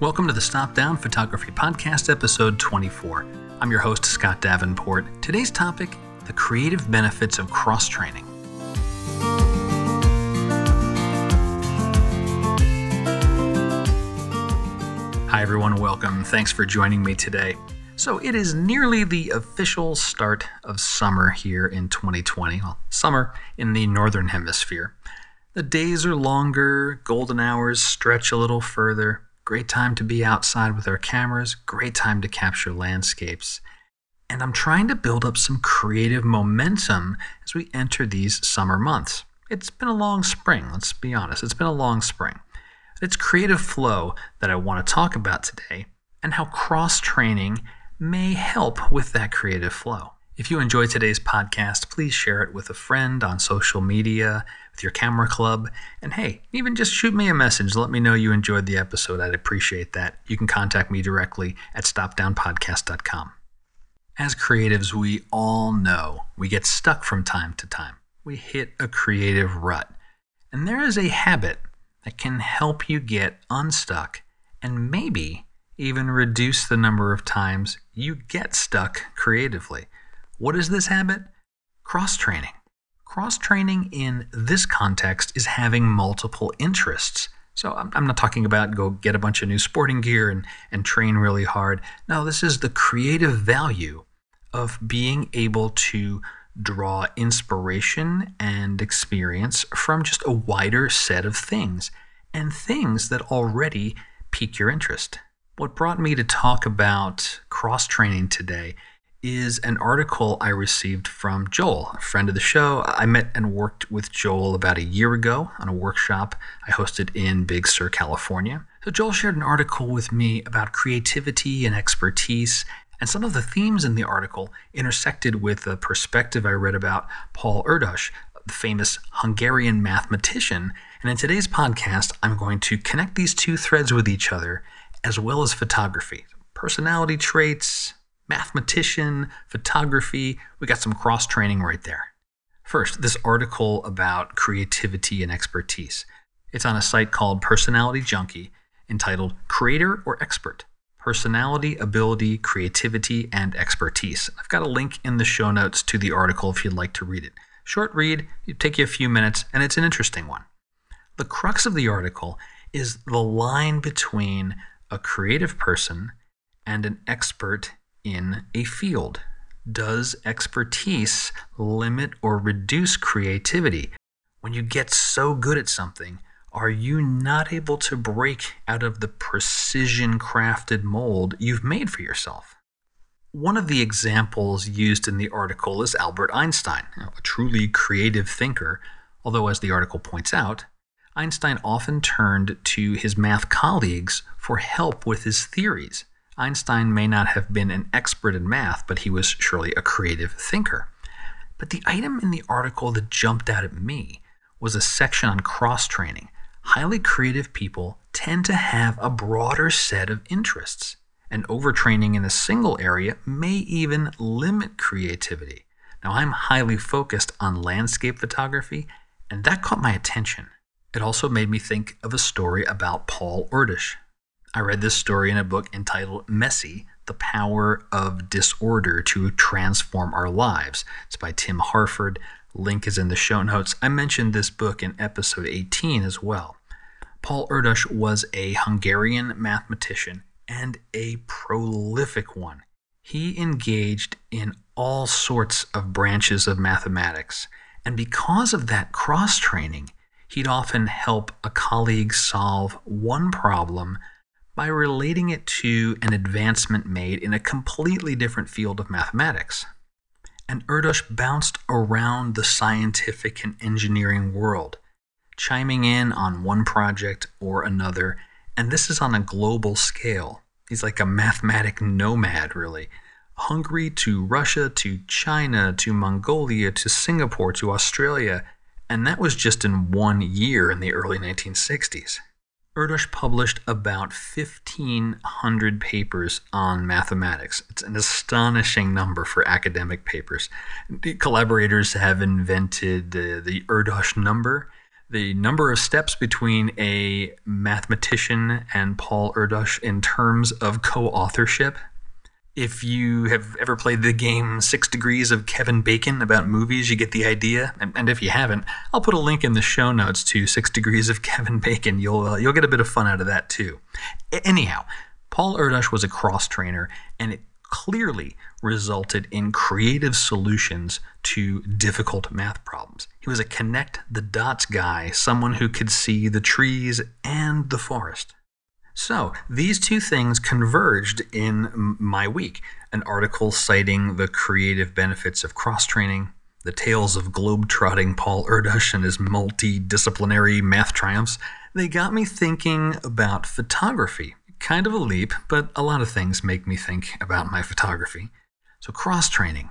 Welcome to the Stop Down Photography Podcast, episode 24. I'm your host, Scott Davenport. Today's topic the creative benefits of cross training. Hi, everyone. Welcome. Thanks for joining me today. So, it is nearly the official start of summer here in 2020. Well, summer in the Northern Hemisphere. The days are longer, golden hours stretch a little further. Great time to be outside with our cameras, great time to capture landscapes. And I'm trying to build up some creative momentum as we enter these summer months. It's been a long spring, let's be honest. It's been a long spring. It's creative flow that I want to talk about today and how cross training may help with that creative flow. If you enjoy today's podcast, please share it with a friend on social media, with your camera club, and hey, even just shoot me a message. Let me know you enjoyed the episode. I'd appreciate that. You can contact me directly at stopdownpodcast.com. As creatives, we all know we get stuck from time to time. We hit a creative rut. And there is a habit that can help you get unstuck and maybe even reduce the number of times you get stuck creatively. What is this habit? Cross training. Cross training in this context is having multiple interests. So I'm, not talking about go get a bunch of new sporting gear and, and train really hard. No, this is the creative value of being able to draw inspiration and experience from just a wider set of things and things that already pique your interest. What brought me to talk about cross training today is an article I received from Joel, a friend of the show. I met and worked with Joel about a year ago on a workshop I hosted in Big Sur, California. So, Joel shared an article with me about creativity and expertise, and some of the themes in the article intersected with a perspective I read about Paul Erdos, the famous Hungarian mathematician. And in today's podcast, I'm going to connect these two threads with each other, as well as photography, personality traits, mathematician, photography. We got some cross training right there. First, this article about creativity and expertise. It's on a site called Personality Junkie entitled Creator or Expert Personality, Ability, Creativity, and Expertise. I've got a link in the show notes to the article if you'd like to read it. Short read, it take you a few minutes, and it's an interesting one. The crux of the article is the line between a creative person and an expert in a field? Does expertise limit or reduce creativity? When you get so good at something, are you not able to break out of the precision crafted mold you've made for yourself? One of the examples used in the article is Albert Einstein, a truly creative thinker, although, as the article points out, Einstein often turned to his math colleagues for help with his theories. Einstein may not have been an expert in math, but he was surely a creative thinker. But the item in the article that jumped out at me was a section on cross training. Highly creative people tend to have a broader set of interests, and overtraining in a single area may even limit creativity. Now, I'm highly focused on landscape photography, and that caught my attention. It also made me think of a story about Paul Erdos, I read this story in a book entitled Messy The Power of Disorder to Transform Our Lives. It's by Tim Harford. Link is in the show notes. I mentioned this book in episode 18 as well. Paul Erdos was a Hungarian mathematician and a prolific one. He engaged in all sorts of branches of mathematics, and because of that cross training, he'd often help a colleague solve one problem by relating it to an advancement made in a completely different field of mathematics. And Erdos bounced around the scientific and engineering world, chiming in on one project or another, and this is on a global scale. He's like a mathematic nomad, really. Hungary to Russia to China to Mongolia to Singapore to Australia, and that was just in one year in the early 1960s. Erdos published about 1,500 papers on mathematics. It's an astonishing number for academic papers. The collaborators have invented uh, the Erdos number. the number of steps between a mathematician and Paul Erdos in terms of co authorship. If you have ever played the game Six Degrees of Kevin Bacon about movies, you get the idea. And if you haven't, I'll put a link in the show notes to Six Degrees of Kevin Bacon. You'll uh, you'll get a bit of fun out of that too. Anyhow, Paul Erdos was a cross trainer, and it clearly resulted in creative solutions to difficult math problems. He was a connect the dots guy, someone who could see the trees and the forest. So, these two things converged in my week an article citing the creative benefits of cross training, the tales of globe-trotting Paul Erdos and his multidisciplinary math triumphs. They got me thinking about photography kind of a leap, but a lot of things make me think about my photography. So, cross training.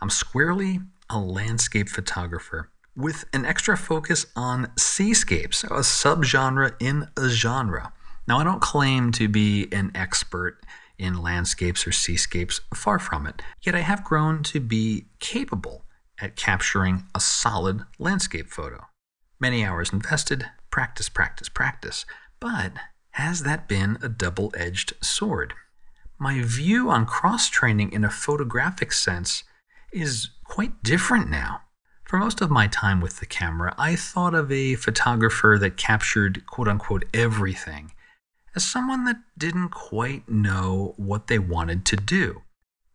I'm squarely a landscape photographer with an extra focus on seascapes, a subgenre in a genre. Now, I don't claim to be an expert in landscapes or seascapes, far from it, yet I have grown to be capable at capturing a solid landscape photo. Many hours invested, practice, practice, practice, but has that been a double edged sword? My view on cross training in a photographic sense is quite different now. For most of my time with the camera, I thought of a photographer that captured quote unquote everything as someone that didn't quite know what they wanted to do.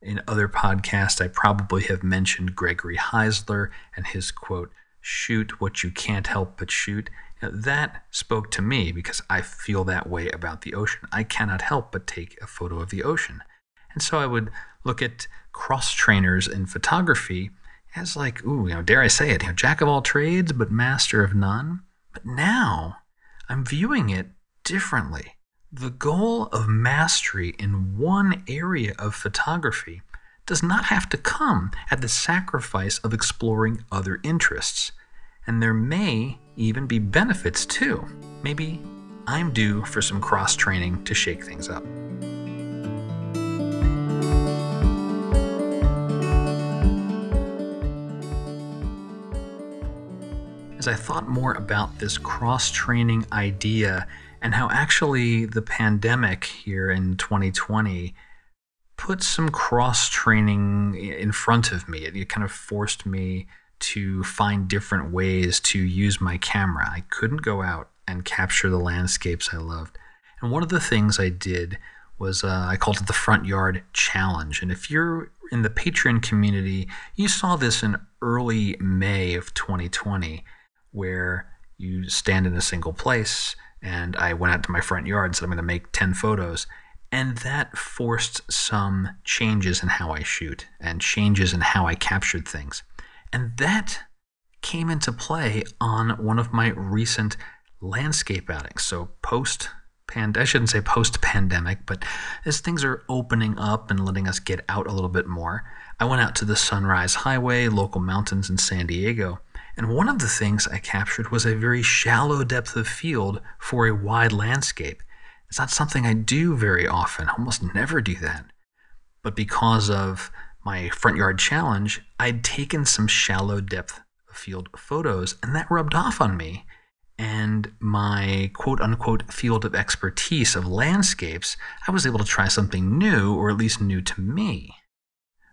In other podcasts, I probably have mentioned Gregory Heisler and his quote, shoot what you can't help but shoot. That spoke to me because I feel that way about the ocean. I cannot help but take a photo of the ocean. And so I would look at cross trainers in photography as like, ooh, you know, dare I say it, you know, jack of all trades but master of none. But now I'm viewing it differently. The goal of mastery in one area of photography does not have to come at the sacrifice of exploring other interests. And there may even be benefits too. Maybe I'm due for some cross training to shake things up. As I thought more about this cross training idea and how actually the pandemic here in 2020 put some cross training in front of me. It, it, kind of forced me to find different ways to use my camera. I couldn't go out and capture the landscapes I loved. And one of the things I did was uh, I called it the Front Yard Challenge. And if you're in the Patreon community, you saw this in early May of 2020, where you stand in a single place. And I went out to my front yard and said, I'm going to make 10 photos. And that forced some changes in how I shoot and changes in how I captured things. And that came into play on one of my recent landscape outings. So post pand I shouldn't say post pandemic, but as things are opening up and letting us get out a little bit more, I went out to the Sunrise Highway, local mountains in San Diego, and one of the things I captured was a very shallow depth of field for a wide landscape. It's not something I do very often, I almost never do that. But because of my front yard challenge, I'd taken some shallow depth of field photos, and that rubbed off on me. And my quote unquote field of expertise of landscapes, I was able to try something new, or at least new to me.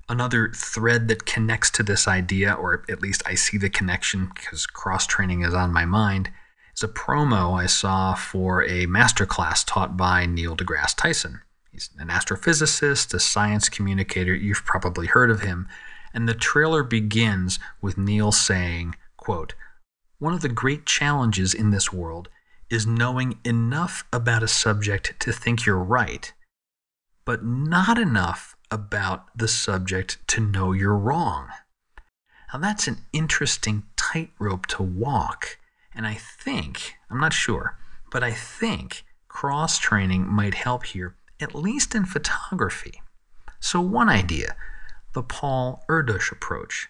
Another thread that connects to this idea, or at least I see the connection because cross training is on my mind, is a promo I saw for a masterclass taught by Neil deGrasse Tyson. He's an astrophysicist, a science communicator. You've probably heard of him. And the trailer begins with Neil saying, quote, One of the great challenges in this world is knowing enough about a subject to think you're right, but not enough about the subject to know you're wrong. Now, that's an interesting tightrope to walk and I think, I'm not sure, but I think cross training might help here, at least in photography. So, one idea the Paul Erdos approach.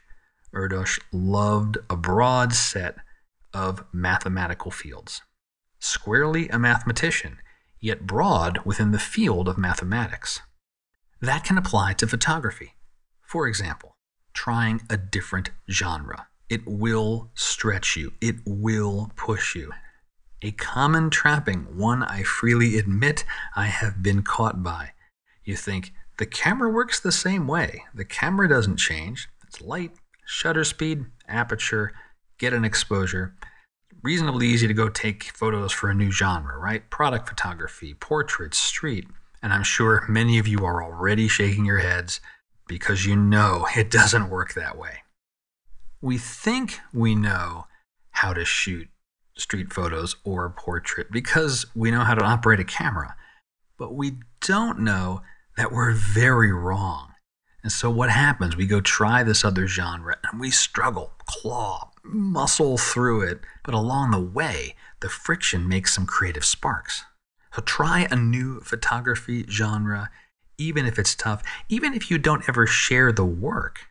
Erdos loved a broad set of mathematical fields. Squarely a mathematician, yet broad within the field of mathematics. That can apply to photography. For example, trying a different genre It will stretch you, it will push you. A common trapping, one I freely admit I have been caught by. You think, the camera works the same way. The camera doesn't change. It's light, shutter speed, aperture, get an exposure. Reasonably easy to go take photos for a new genre, right? Product photography, portraits, street. And I'm sure many of you are already shaking your heads because you know it doesn't work that way. We think we know how to shoot street photos or portrait because we know how to operate a camera, but we don't know that we're very wrong. And so what happens? We go try this other genre and we struggle, claw, muscle through it, but along the way, the friction makes some creative sparks. So try a new photography genre, even if it's tough, even if you don't ever share the work.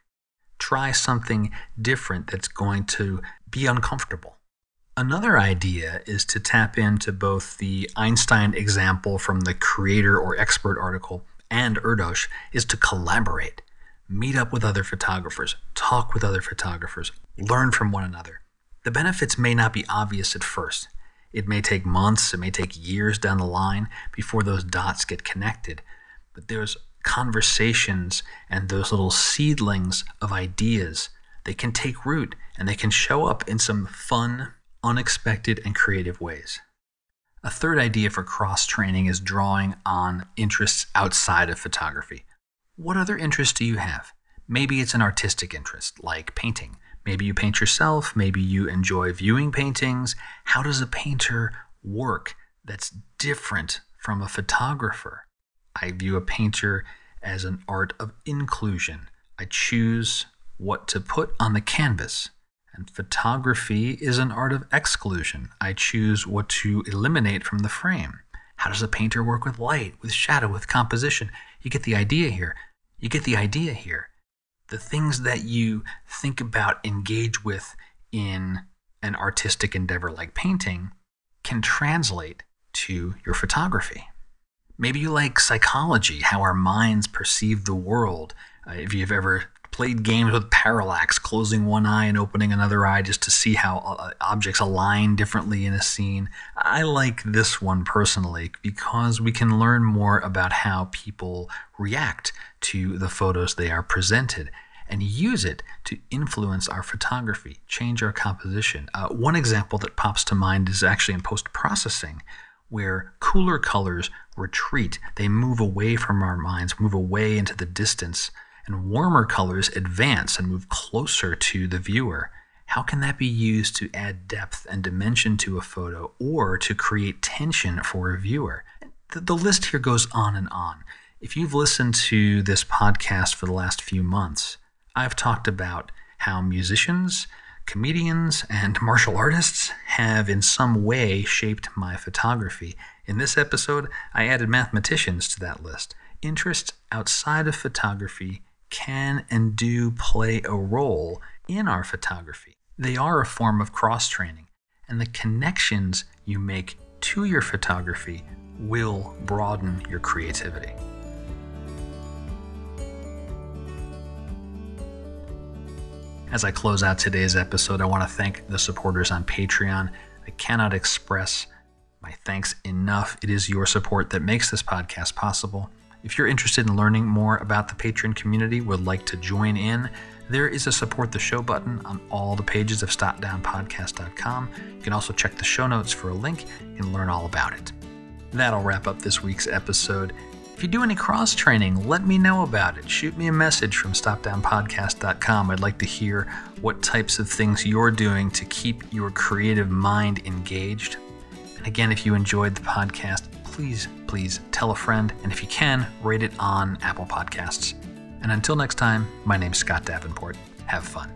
Try something different that's going to be uncomfortable. Another idea is to tap into both the Einstein example from the creator or expert article and Erdos is to collaborate, meet up with other photographers, talk with other photographers, learn from one another. The benefits may not be obvious at first. It may take months, it may take years down the line before those dots get connected. But there's conversations and those little seedlings of ideas. They can take root and they can show up in some fun, unexpected, and creative ways. A third idea for cross training is drawing on interests outside of photography. What other interests do you have? Maybe it's an artistic interest, like painting. Maybe you paint yourself. Maybe you enjoy viewing paintings. How does a painter work that's different from a photographer? I view a painter as an art of inclusion. I choose what to put on the canvas. And photography is an art of exclusion. I choose what to eliminate from the frame. How does a painter work with light, with shadow, with composition? You get the idea here. You get the idea here. The things that you think about, engage with in an artistic endeavor like painting can translate to your photography. Maybe you like psychology, how our minds perceive the world. Uh, if you've ever played games with parallax, closing one eye and opening another eye just to see how uh, objects align differently in a scene. I like this one personally because we can learn more about how people react to the photos they are presented and use it to influence our photography, change our composition. Uh, one example that pops to mind is actually in post processing, where cooler colors retreat. They move away from our minds, move away into the distance and warmer colors advance and move closer to the viewer. How can that be used to add depth and dimension to a photo or to create tension for a viewer? The, the list here goes on and on. If you've listened to this podcast for the last few months, I've talked about how musicians, comedians, and martial artists have in some way shaped my photography. In this episode, I added mathematicians to that list. Interests outside of photography can and do play a role in our photography. They are a form of cross training, and the connections you make to your photography will broaden your creativity. As I close out today's episode, I want to thank the supporters on Patreon. I cannot express my thanks enough. It is your support that makes this podcast possible. If you're interested in learning more about the Patreon community, would like to join in, there is a support the show button on all the pages of stopdownpodcast.com. You can also check the show notes for a link and learn all about it. That'll wrap up this week's episode. If you do any cross training, let me know about it. Shoot me a message from stopdownpodcast.com. I'd like to hear what types of things you're doing to keep your creative mind engaged. And again, if you enjoyed the podcast, please, please tell a friend. And if you can, rate it on Apple Podcasts. And until next time, my name's Scott Davenport. Have fun.